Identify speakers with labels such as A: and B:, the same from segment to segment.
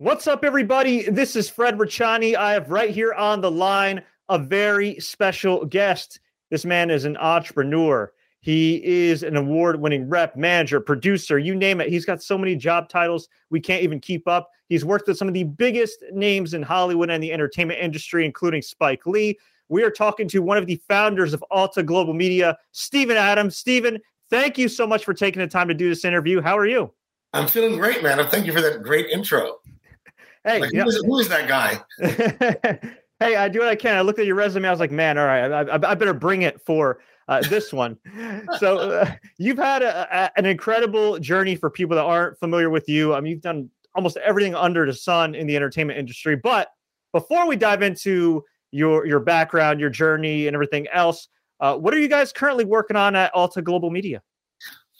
A: What's up, everybody? This is Fred Ricciani. I have right here on the line a very special guest. This man is an entrepreneur. He is an award winning rep, manager, producer, you name it. He's got so many job titles, we can't even keep up. He's worked with some of the biggest names in Hollywood and the entertainment industry, including Spike Lee. We are talking to one of the founders of Alta Global Media, Stephen Adams. Stephen, thank you so much for taking the time to do this interview. How are you?
B: I'm feeling great, man. Thank you for that great intro.
A: Hey,
B: like, who, is, who is that guy?
A: hey, I do what I can. I looked at your resume. I was like, man, all right, I, I, I better bring it for uh, this one. so uh, you've had a, a, an incredible journey for people that aren't familiar with you. I mean, you've done almost everything under the sun in the entertainment industry. But before we dive into your your background, your journey, and everything else, uh, what are you guys currently working on at Alta Global Media?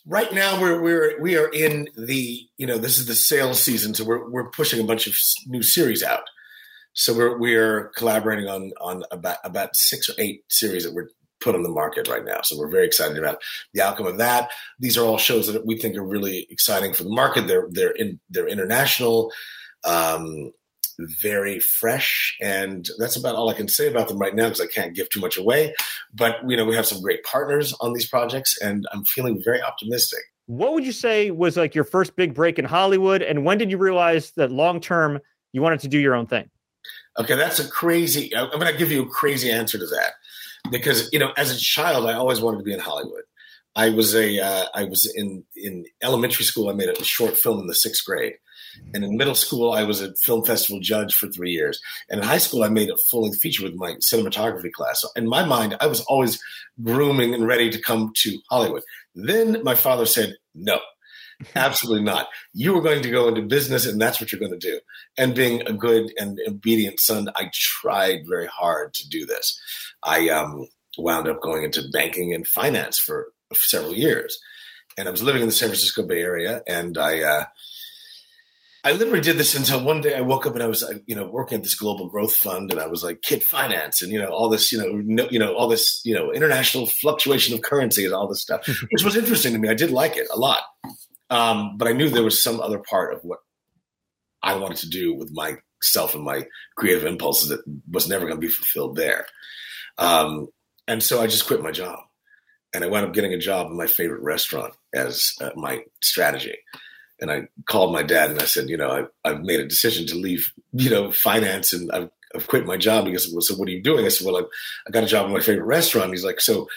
B: Right now we're we're we are in the you know this is the sales season, so we're we're pushing a bunch of new series out. So we're we're collaborating on on about about six or eight series that we're put on the market right now. So we're very excited about the outcome of that. These are all shows that we think are really exciting for the market. They're they're in they're international. Um, very fresh, and that's about all I can say about them right now because I can't give too much away. But you know, we have some great partners on these projects, and I'm feeling very optimistic.
A: What would you say was like your first big break in Hollywood, and when did you realize that long term you wanted to do your own thing?
B: Okay, that's a crazy. I'm going to give you a crazy answer to that because you know, as a child, I always wanted to be in Hollywood. I was a uh, I was in in elementary school. I made a short film in the sixth grade, and in middle school, I was a film festival judge for three years. And in high school, I made a full length feature with my cinematography class. So in my mind, I was always grooming and ready to come to Hollywood. Then my father said, no, absolutely not. You are going to go into business and that's what you're going to do. And being a good and obedient son, I tried very hard to do this. I um, wound up going into banking and finance for several years. And I was living in the San Francisco Bay Area and I, uh, I literally did this until one day I woke up and I was, you know, working at this global growth fund, and I was like, kid finance, and you know, all this, you know, no, you know, all this, you know, international fluctuation of currency and all this stuff, which was interesting to me. I did like it a lot, um, but I knew there was some other part of what I wanted to do with myself and my creative impulses that was never going to be fulfilled there. Um, and so I just quit my job, and I wound up getting a job in my favorite restaurant as uh, my strategy and I called my dad and I said, you know, I, I've made a decision to leave, you know, finance and I've, I've quit my job. Because well, so what are you doing? I said, well, I've, I got a job in my favorite restaurant. He's like, so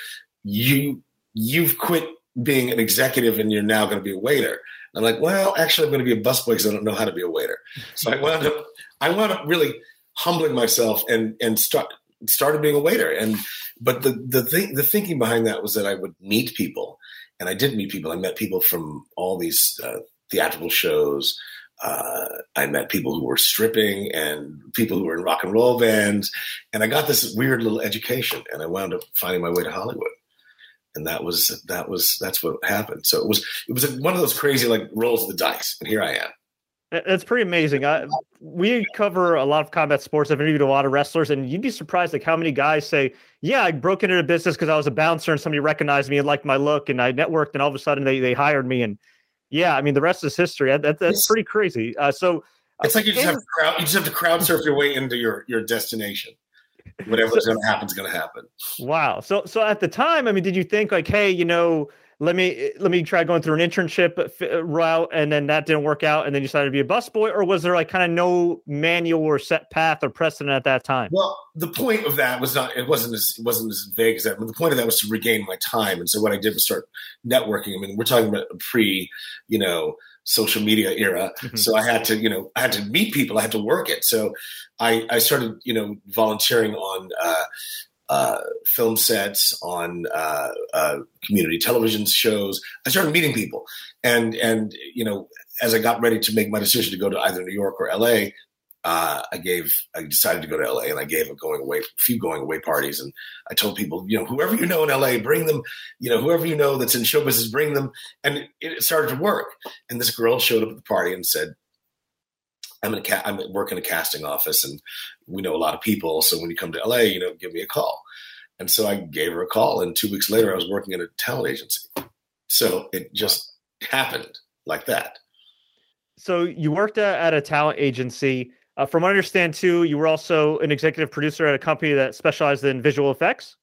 B: you, you've quit being an executive and you're now going to be a waiter. I'm like, well, actually, I'm going to be a busboy because I don't know how to be a waiter. So I wound up, I wound up really humbling myself and and start started being a waiter. And but the the thing the thinking behind that was that I would meet people, and I did meet people. I met people from all these uh, theatrical shows. Uh, I met people who were stripping and people who were in rock and roll bands, and I got this weird little education, and I wound up finding my way to Hollywood, and that was that was that's what happened. So it was it was one of those crazy like rolls of the dice, and here I am.
A: That's pretty amazing. I, we cover a lot of combat sports. I've interviewed a lot of wrestlers, and you'd be surprised like how many guys say, "Yeah, I broke into the business because I was a bouncer and somebody recognized me and liked my look, and I networked, and all of a sudden they they hired me." And yeah, I mean the rest is history. That, that's pretty crazy. Uh, so
B: uh, it's like you just have to crowd, you just have to crowd surf your way into your your destination. Whatever's going to happen is going to happen.
A: Wow. So so at the time, I mean, did you think like, hey, you know, let me let me try going through an internship uh, route and then that didn't work out and then you decided to be a busboy or was there like kind of no manual or set path or precedent at that time
B: well the point of that was not it wasn't as it wasn't as vague as that but the point of that was to regain my time and so what i did was start networking i mean we're talking about a pre you know social media era mm-hmm. so i had to you know i had to meet people i had to work it so i i started you know volunteering on uh uh, film sets, on uh, uh, community television shows. I started meeting people, and and you know, as I got ready to make my decision to go to either New York or L.A., uh, I gave I decided to go to LA and I gave a going away a few going away parties and I told people you know whoever you know in LA bring them you know whoever you know that's in show business bring them and it, it started to work and this girl showed up at the party and said I'm in a ca- I'm at work in a casting office and we know a lot of people. So when you come to LA, you know, give me a call. And so I gave her a call, and two weeks later, I was working at a talent agency. So it just happened like that.
A: So you worked at, at a talent agency. Uh, from what I understand, too, you were also an executive producer at a company that specialized in visual effects.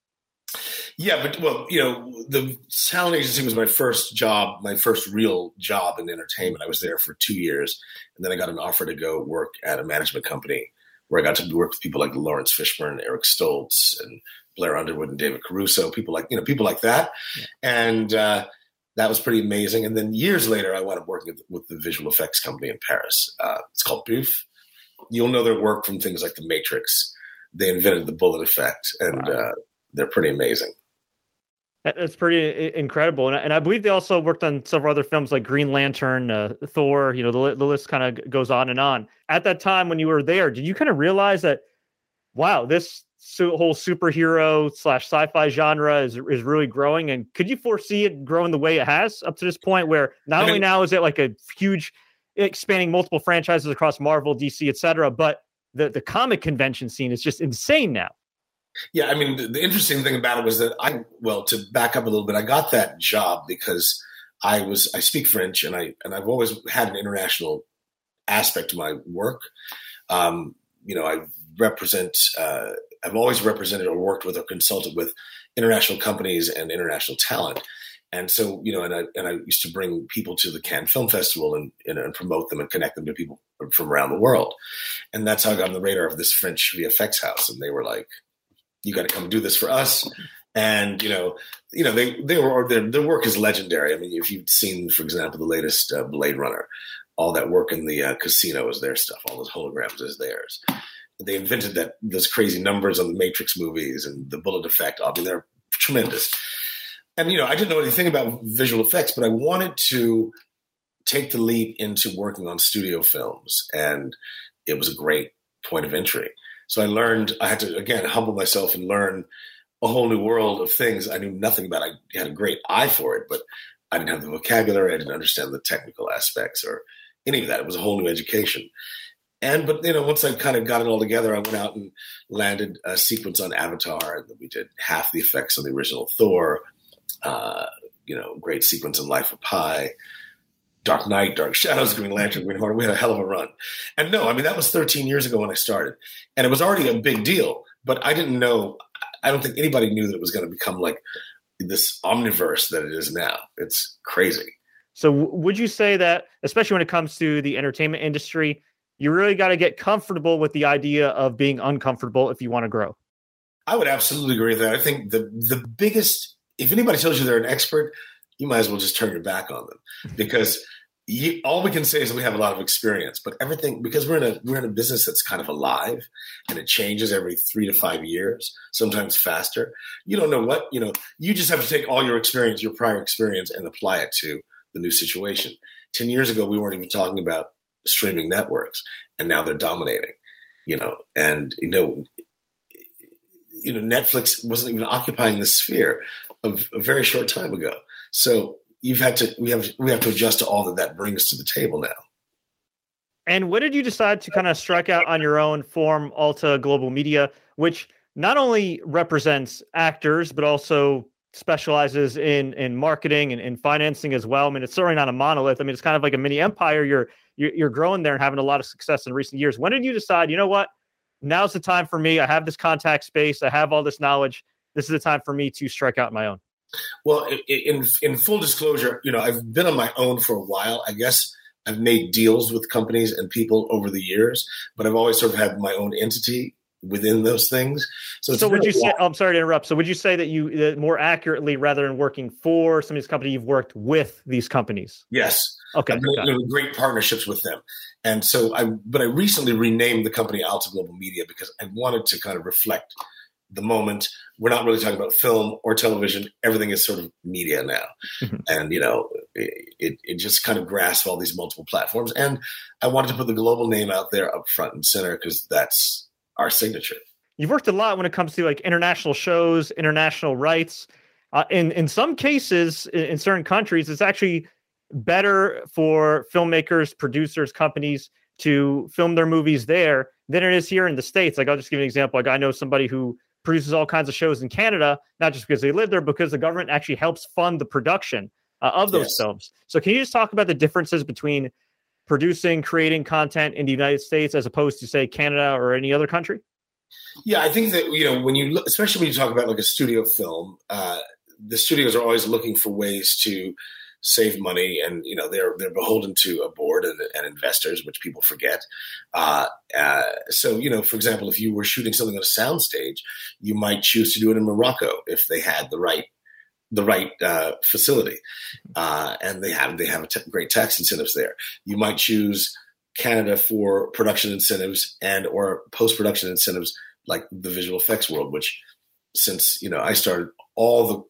B: Yeah, but well, you know, the talent agency was my first job, my first real job in entertainment. I was there for two years, and then I got an offer to go work at a management company where I got to work with people like Laurence Fishburne, Eric Stoltz, and Blair Underwood and David Caruso, people like you know people like that, yeah. and uh, that was pretty amazing. And then years later, I wound up working with the visual effects company in Paris. Uh, it's called BUF. You'll know their work from things like The Matrix. They invented the bullet effect, and wow. uh, they're pretty amazing.
A: That's pretty incredible, and I, and I, believe they also worked on several other films like Green Lantern, uh, Thor. You know, the the list kind of goes on and on. At that time when you were there, did you kind of realize that, wow, this whole superhero slash sci-fi genre is is really growing, and could you foresee it growing the way it has up to this point, where not only now is it like a huge, expanding multiple franchises across Marvel, DC, etc., but the the comic convention scene is just insane now.
B: Yeah, I mean, the, the, interesting thing about it was that I, well, to back up a little bit, I got that job because I was I speak French and I and I've always had an international aspect to my work. Um, you know, I represent. Uh, I've always represented or worked with or consulted with international companies and international talent. And so, you know, and I and I used to bring people to the Cannes Film Festival and, and, and promote them and connect them to people from around the world. And that's how I got on the radar of this French VFX house. And they were like, you got to come do this for us. And you know, you know, they they were their their work is legendary. I mean, if you've seen, for example, the latest uh, Blade Runner, all that work in the uh, casino is their stuff. All those holograms is theirs. They invented that those crazy numbers on the Matrix movies and the bullet effect. I mean, they're tremendous. And you know, I didn't know anything about visual effects, but I wanted to take the leap into working on studio films, and it was a great point of entry. So I learned, I had to, again, humble myself and learn a whole new world of things I knew nothing about. I had a great eye for it, but I didn't have the vocabulary. I didn't understand the technical aspects or any of that. It was a whole new education. And, but, you know, once I kind of got it all together, I went out and landed a sequence on Avatar. And we did half the effects on the original Thor, uh, you know, great sequence in Life of Pi. Dark Knight, Dark Shadows, Green Lantern, Green Hornet. We had a hell of a run. And no, I mean, that was 13 years ago when I started. And it was already a big deal, but I didn't know, I don't think anybody knew that it was going to become like this omniverse that it is now. It's crazy.
A: So, would you say that, especially when it comes to the entertainment industry, you really got to get comfortable with the idea of being uncomfortable if you want to grow?
B: I would absolutely agree with that. I think the the biggest, if anybody tells you they're an expert, you might as well just turn your back on them because you, all we can say is we have a lot of experience. But everything because we're in a we're in a business that's kind of alive and it changes every three to five years, sometimes faster. You don't know what you know. You just have to take all your experience, your prior experience, and apply it to the new situation. Ten years ago, we weren't even talking about streaming networks, and now they're dominating. You know, and you know, you know, Netflix wasn't even occupying the sphere of a very short time ago. So you've had to we have we have to adjust to all that that brings to the table now.
A: And when did you decide to kind of strike out on your own, form Alta Global Media, which not only represents actors but also specializes in in marketing and in financing as well. I mean, it's certainly not a monolith. I mean, it's kind of like a mini empire. You're you're growing there and having a lot of success in recent years. When did you decide? You know what? Now's the time for me. I have this contact space. I have all this knowledge. This is the time for me to strike out my own.
B: Well, in in full disclosure, you know, I've been on my own for a while. I guess I've made deals with companies and people over the years, but I've always sort of had my own entity within those things.
A: So, so would you say? I'm sorry to interrupt. So, would you say that you uh, more accurately, rather than working for some of these companies, you've worked with these companies?
B: Yes.
A: Okay. I've
B: great partnerships with them, and so I. But I recently renamed the company Alta Global Media because I wanted to kind of reflect the moment. We're not really talking about film or television. Everything is sort of media now. Mm-hmm. And, you know, it, it just kind of grasps all these multiple platforms. And I wanted to put the global name out there up front and center because that's our signature.
A: You've worked a lot when it comes to like international shows, international rights. Uh, in in some cases, in, in certain countries, it's actually better for filmmakers, producers, companies to film their movies there than it is here in the states. Like I'll just give you an example. Like I know somebody who produces all kinds of shows in Canada, not just because they live there, because the government actually helps fund the production uh, of those yes. films. So, can you just talk about the differences between producing, creating content in the United States as opposed to say Canada or any other country?
B: Yeah, I think that you know when you look, especially when you talk about like a studio film, uh, the studios are always looking for ways to save money, and you know they're they're beholden to a board and, and investors, which people forget. Uh, uh, so you know, for example, if you were shooting something on a soundstage, you might choose to do it in Morocco if they had the right the right uh, facility, uh, and they have they have great tax incentives there. You might choose Canada for production incentives and or post production incentives like the visual effects world, which since you know I started, all the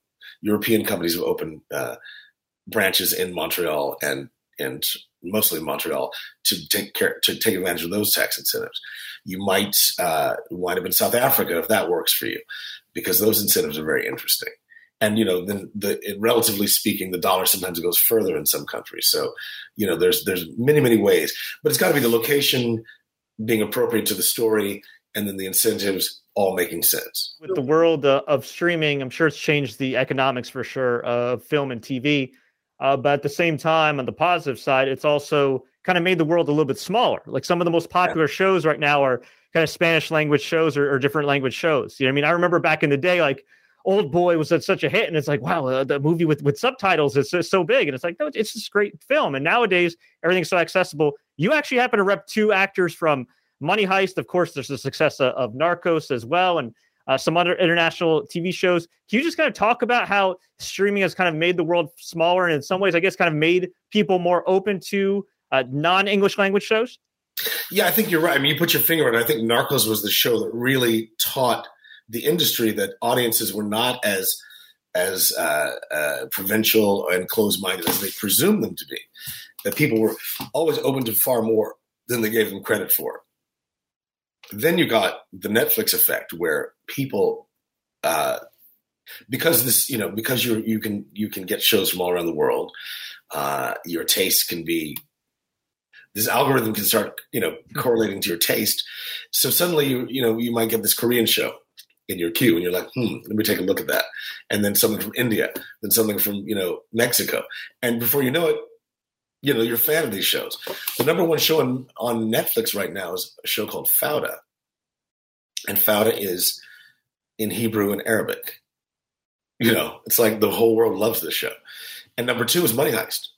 B: European companies have opened uh, branches in Montreal and and mostly Montreal to take care to take advantage of those tax incentives. You might uh, wind up in South Africa if that works for you, because those incentives are very interesting. And you know, then the relatively speaking, the dollar sometimes goes further in some countries. So, you know, there's there's many many ways, but it's got to be the location being appropriate to the story, and then the incentives all making sense.
A: With the world uh, of streaming, I'm sure it's changed the economics for sure of film and TV uh, but at the same time, on the positive side, it's also kind of made the world a little bit smaller. Like some of the most popular yeah. shows right now are kind of Spanish language shows or, or, different language shows. You know, I mean, I remember back in the day, like Oldboy was such a hit, and it's like, wow, uh, the movie with with subtitles is so, so big, and it's like, no, it's just a great film. And nowadays, everything's so accessible. You actually happen to rep two actors from Money Heist. Of course, there's the success of, of Narcos as well, and uh, some other international TV shows. Can you just kind of talk about how streaming has kind of made the world smaller and in some ways, I guess, kind of made people more open to uh, non English language shows?
B: Yeah, I think you're right. I mean, you put your finger on it. I think Narcos was the show that really taught the industry that audiences were not as as uh, uh, provincial and closed minded as they presumed them to be. That people were always open to far more than they gave them credit for then you got the Netflix effect where people, uh, because this, you know, because you you can you can get shows from all around the world, uh, your taste can be. This algorithm can start, you know, correlating to your taste. So suddenly, you you know, you might get this Korean show in your queue, and you're like, hmm, let me take a look at that. And then something from India, then something from you know Mexico, and before you know it, you know, you're a fan of these shows. The number one show on, on Netflix right now is a show called Fauda. And Fauda is in Hebrew and Arabic. You know, it's like the whole world loves this show. And number two is Money Heist,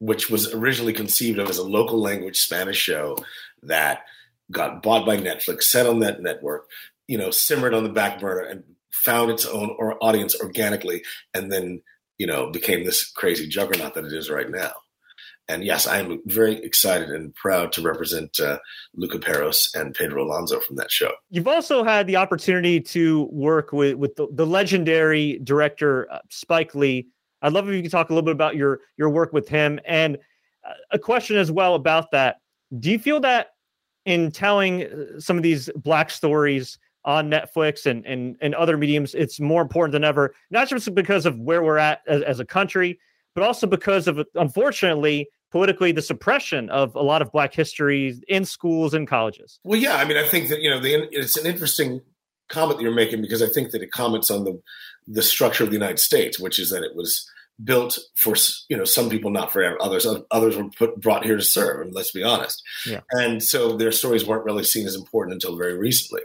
B: which was originally conceived of as a local language Spanish show that got bought by Netflix, set on that network, you know, simmered on the back burner and found its own or audience organically, and then, you know, became this crazy juggernaut that it is right now and yes, I am very excited and proud to represent uh, Luka Peroš and Pedro Alonso from that show.
A: You've also had the opportunity to work with with the, the legendary director uh, Spike Lee. I'd love if you could talk a little bit about your your work with him and uh, a question as well about that. Do you feel that in telling uh, some of these black stories on Netflix and and, and other mediums, it's more important than ever, not just because of where we're at as, as a country, but also because of unfortunately politically the suppression of a lot of black history in schools and colleges.
B: Well yeah i mean i think that you know the, it's an interesting comment that you're making because i think that it comments on the the structure of the united states which is that it was built for you know some people not for others others were put brought here to serve and let's be honest. Yeah. and so their stories weren't really seen as important until very recently.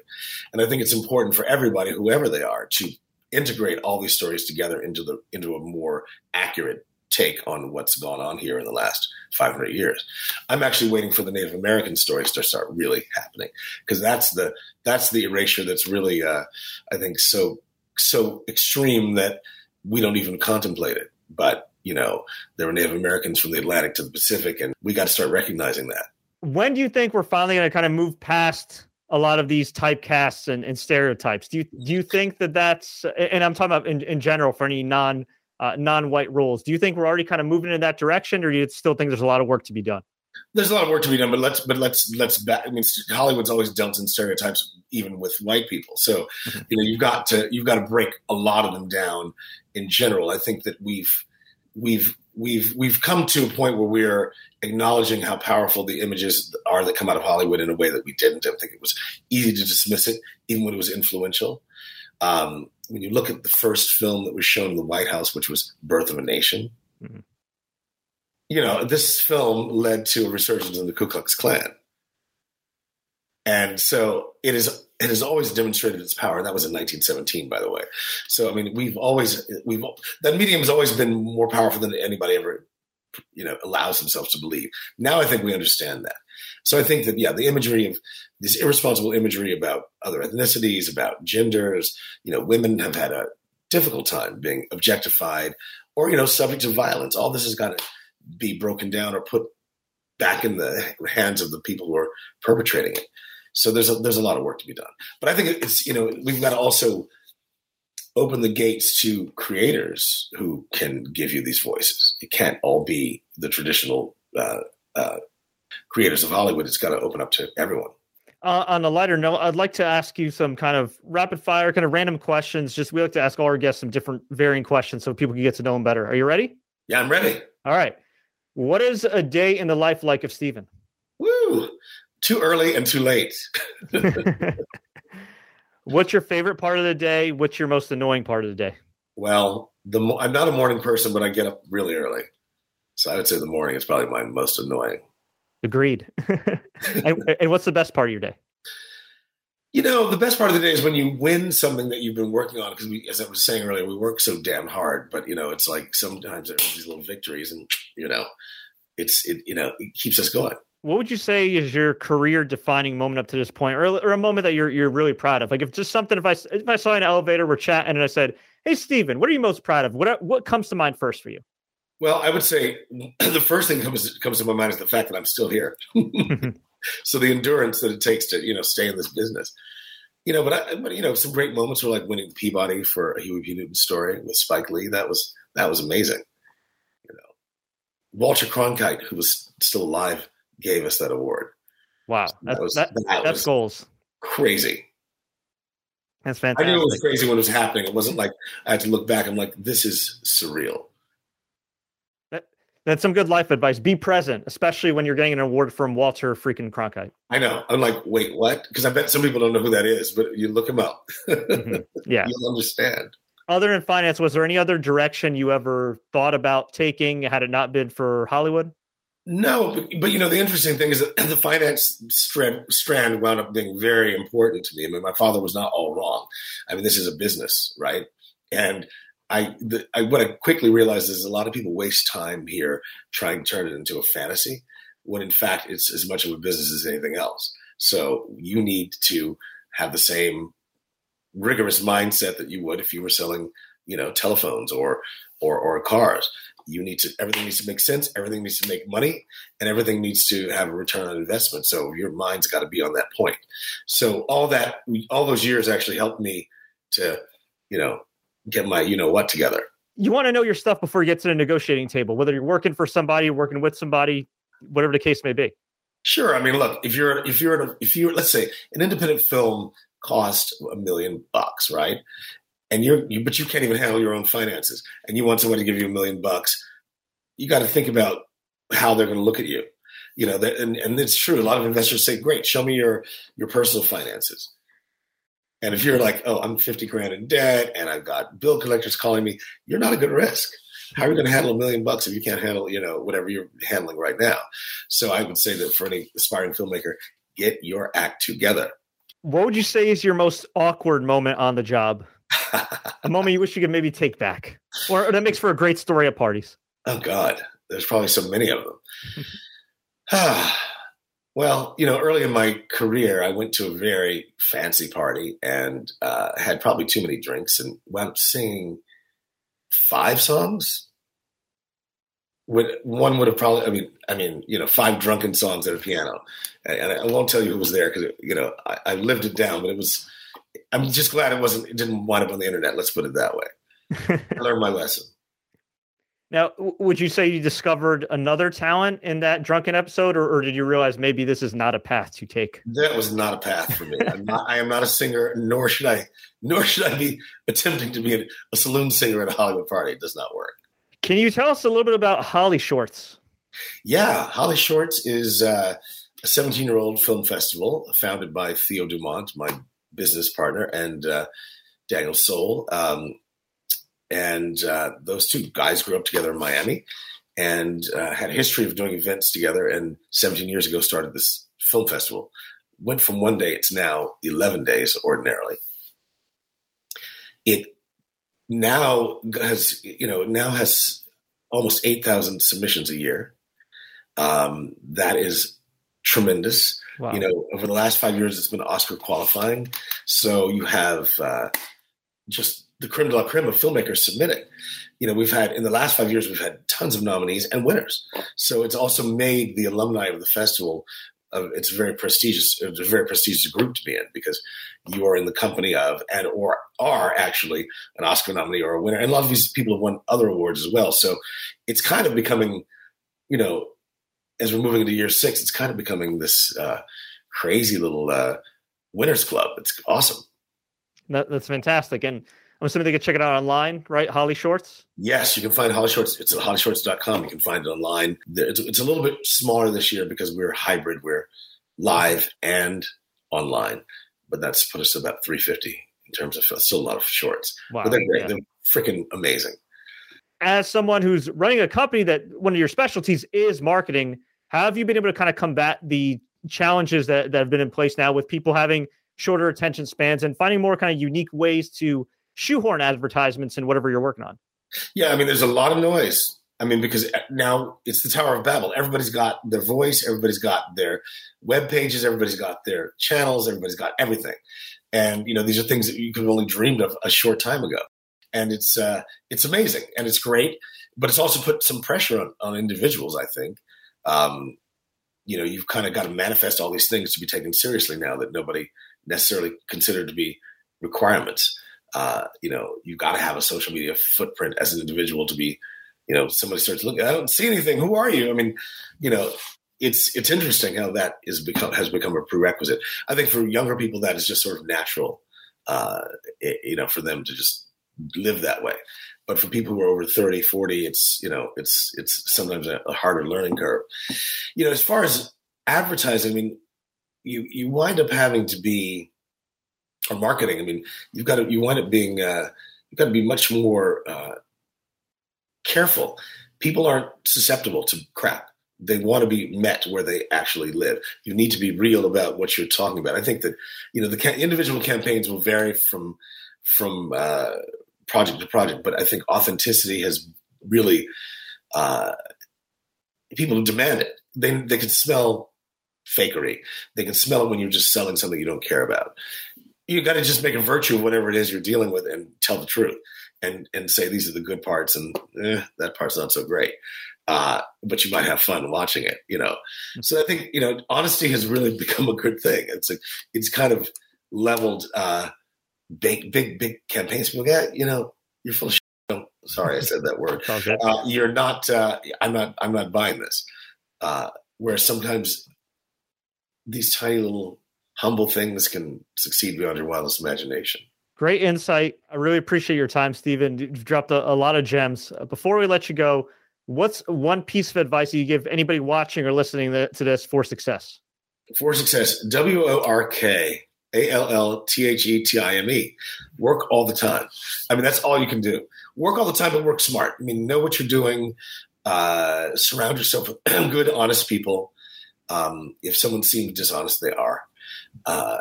B: And i think it's important for everybody whoever they are to integrate all these stories together into the into a more accurate take on what's gone on here in the last 500 years. I'm actually waiting for the Native American stories to start really happening because that's the that's the erasure that's really uh, I think so so extreme that we don't even contemplate it. But you know, there were Native Americans from the Atlantic to the Pacific, and we got to start recognizing that.
A: When do you think we're finally going to kind of move past a lot of these typecasts and, and stereotypes? Do you do you think that that's and I'm talking about in, in general for any non uh, non-white roles. Do you think we're already kind of moving in that direction, or do you still think there's a lot of work to be done?
B: There's a lot of work to be done, but let's but let's let's back. I mean, Hollywood's always dealt in stereotypes, even with white people. So, mm-hmm. you know, you've got to you've got to break a lot of them down. In general, I think that we've we've we've we've come to a point where we're acknowledging how powerful the images are that come out of Hollywood in a way that we didn't. I think it was easy to dismiss it, even when it was influential. Um, when you look at the first film that was shown in the White House, which was Birth of a Nation, mm-hmm. you know, this film led to a resurgence in the Ku Klux Klan. And so it is it has always demonstrated its power. And that was in 1917, by the way. So I mean, we've always we've that medium has always been more powerful than anybody ever, you know, allows themselves to believe. Now I think we understand that. So I think that yeah, the imagery of this irresponsible imagery about other ethnicities, about genders, you know, women have had a difficult time being objectified or you know subject to violence. All this has got to be broken down or put back in the hands of the people who are perpetrating it. So there's a, there's a lot of work to be done. But I think it's you know we've got to also open the gates to creators who can give you these voices. It can't all be the traditional uh, uh, creators of Hollywood. It's got to open up to everyone.
A: Uh, on a lighter note, I'd like to ask you some kind of rapid fire, kind of random questions. Just we like to ask all our guests some different varying questions so people can get to know them better. Are you ready?
B: Yeah, I'm ready.
A: All right. What is a day in the life like of Stephen?
B: Woo! Too early and too late.
A: What's your favorite part of the day? What's your most annoying part of the day?
B: Well, the I'm not a morning person, but I get up really early, so I would say the morning is probably my most annoying.
A: Agreed. and, and what's the best part of your day?
B: You know, the best part of the day is when you win something that you've been working on. Because as I was saying earlier, we work so damn hard. But you know, it's like sometimes there's these little victories, and you know, it's it you know it keeps us going.
A: What would you say is your career defining moment up to this point, or, or a moment that you're you're really proud of? Like if just something, if I if I saw an elevator, we're chatting, and I said, "Hey, Stephen, what are you most proud of? What what comes to mind first for you?"
B: Well, I would say the first thing comes comes to my mind is the fact that I'm still here. Mm-hmm. so the endurance that it takes to you know stay in this business, you know. But I, but you know, some great moments were like winning Peabody for a Huey P. Newton story with Spike Lee. That was that was amazing. You know, Walter Cronkite, who was still alive, gave us that award.
A: Wow, so that, was, that, that that's goals.
B: Crazy.
A: That's fantastic.
B: I knew it was crazy when it was happening. It wasn't like I had to look back. I'm like, this is surreal.
A: That's some good life advice. Be present, especially when you're getting an award from Walter freaking Cronkite.
B: I know. I'm like, wait, what? Because I bet some people don't know who that is, but you look him up.
A: mm-hmm. Yeah.
B: You'll understand.
A: Other than finance, was there any other direction you ever thought about taking had it not been for Hollywood?
B: No, but, but you know, the interesting thing is that the finance strand, strand wound up being very important to me. I mean, my father was not all wrong. I mean, this is a business, right? And I, the, I, what I quickly realized is a lot of people waste time here trying to turn it into a fantasy when in fact it's as much of a business as anything else. So you need to have the same rigorous mindset that you would if you were selling, you know, telephones or or or cars. You need to everything needs to make sense, everything needs to make money, and everything needs to have a return on investment. So your mind's got to be on that point. So all that all those years actually helped me to, you know, get my you know what together.
A: You want to know your stuff before you get to the negotiating table, whether you're working for somebody, working with somebody, whatever the case may be.
B: Sure. I mean, look, if you're if you're if you let's say an independent film cost a million bucks, right? And you're you, but you can't even handle your own finances, and you want someone to give you a million bucks, you got to think about how they're going to look at you. You know, that, and and it's true. A lot of investors say, "Great, show me your your personal finances." And if you're like, oh, I'm 50 grand in debt and I've got bill collectors calling me, you're not a good risk. How are you going to handle a million bucks if you can't handle, you know, whatever you're handling right now? So I would say that for any aspiring filmmaker, get your act together.
A: What would you say is your most awkward moment on the job? a moment you wish you could maybe take back, or that makes for a great story at parties.
B: Oh God, there's probably so many of them. Well, you know, early in my career, I went to a very fancy party and uh, had probably too many drinks and wound up singing five songs. Would, one would have probably, I mean, I mean, you know, five drunken songs at a piano, and I won't tell you who was there because you know I, I lived it down, but it was. I'm just glad it wasn't. It didn't wind up on the internet. Let's put it that way. I learned my lesson.
A: Now, would you say you discovered another talent in that drunken episode, or, or, did you realize maybe this is not a path to take?
B: That was not a path for me. I'm not, I am not a singer, nor should I, nor should I be attempting to be a, a saloon singer at a Hollywood party. It does not work.
A: Can you tell us a little bit about Holly Shorts?
B: Yeah, Holly Shorts is uh, a 17 year old film festival founded by Theo Dumont, my business partner, and uh, Daniel Sol. Um, and uh, those two guys grew up together in Miami. and uh, had a history of doing events together. And 17 years ago, started this film festival. Went from one day, it's now 11 days ordinarily. It now has, you know, now has almost 8,000 submissions a year. Um, that is tremendous. Wow. You know, over the last five years, it's been Oscar qualifying. So you have uh, just the creme de la creme of filmmakers submitting. You know, we've had in the last five years, we've had tons of nominees and winners. So it's also made the alumni of the festival. Uh, it's very prestigious. It's a very prestigious group to be in because you are in the company of and or are actually an Oscar nominee or a winner. And a lot of these people have won other awards as well. So it's kind of becoming, you know, as we're moving into year six, it's kind of becoming this uh, crazy little uh, winners club. It's awesome.
A: That, that's fantastic. And I'm assuming they can check it out online, right? Holly Shorts?
B: Yes, you can find Holly Shorts. It's at hollyshorts.com. You can find it online. It's, it's a little bit smaller this year because we're hybrid. We're live and online, but that's put us about 350 in terms of still a lot of shorts. Wow. But they're great. Yeah. They're freaking amazing.
A: As someone who's running a company that one of your specialties is marketing, how have you been able to kind of combat the challenges that, that have been in place now with people having shorter attention spans and finding more kind of unique ways to shoehorn advertisements and whatever you're working on?
B: Yeah, I mean, there's a lot of noise. I mean, because eh, now it's the Tower of Babel. Everybody's got their voice, everybody's got their web pages, everybody's got their channels, everybody's got everything. And you know, these are things that you could have only dreamed of a short time ago. And it's uh, it's amazing and it's great, but it's also put some pressure on, on individuals. I think, um, you know, you've kind of got to manifest all these things to be taken seriously now that nobody necessarily considered to be requirements. Uh, you know, you've got to have a social media footprint as an individual to be, you know, somebody starts looking. I don't see anything. Who are you? I mean, you know, it's it's interesting how that is become has become a prerequisite. I think for younger people, that is just sort of natural. Uh, it, you know, for them to just live that way. But for people who are over 30, 40, it's, you know, it's, it's sometimes a, a harder learning curve. You know, as far as advertising, I mean, you, you wind up having to be, or marketing, I mean, you've got to, you wind up being, uh, you've got to be much more uh, careful. People aren't susceptible to crap. They want to be met where they actually live. You need to be real about what you're talking about. I think that you know the ca- individual campaigns will vary from from uh, project to project, but I think authenticity has really uh, people demand it. They they can smell fakery. They can smell it when you're just selling something you don't care about. You got to just make a virtue of whatever it is you're dealing with and tell the truth and and say these are the good parts and eh, that part's not so great. Uh, but you might have fun watching it, you know. So I think you know honesty has really become a good thing. It's a, it's kind of leveled uh, big, big, big campaigns. People get, you know, you're full of shit. sorry, I said that word. Uh, you're not. Uh, I'm not. I'm not buying this. Uh, where sometimes these tiny little humble things can succeed beyond your wildest imagination.
A: Great insight. I really appreciate your time, Stephen. You've dropped a, a lot of gems. Uh, before we let you go, what's one piece of advice you give anybody watching or listening to this for success?
B: For success, W O R K a L L T H E T I M E. Work all the time. I mean, that's all you can do. Work all the time, but work smart. I mean, know what you're doing. Uh, surround yourself with good, honest people. Um, if someone seems dishonest, they are. Uh,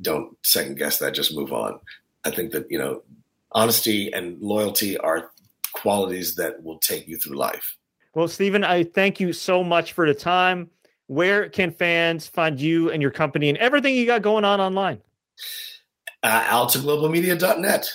B: don't second guess that. Just move on. I think that you know, honesty and loyalty are qualities that will take you through life.
A: Well, Stephen, I thank you so much for the time where can fans find you and your company and everything you got going on online?
B: Uh, altaglobalmedia.net.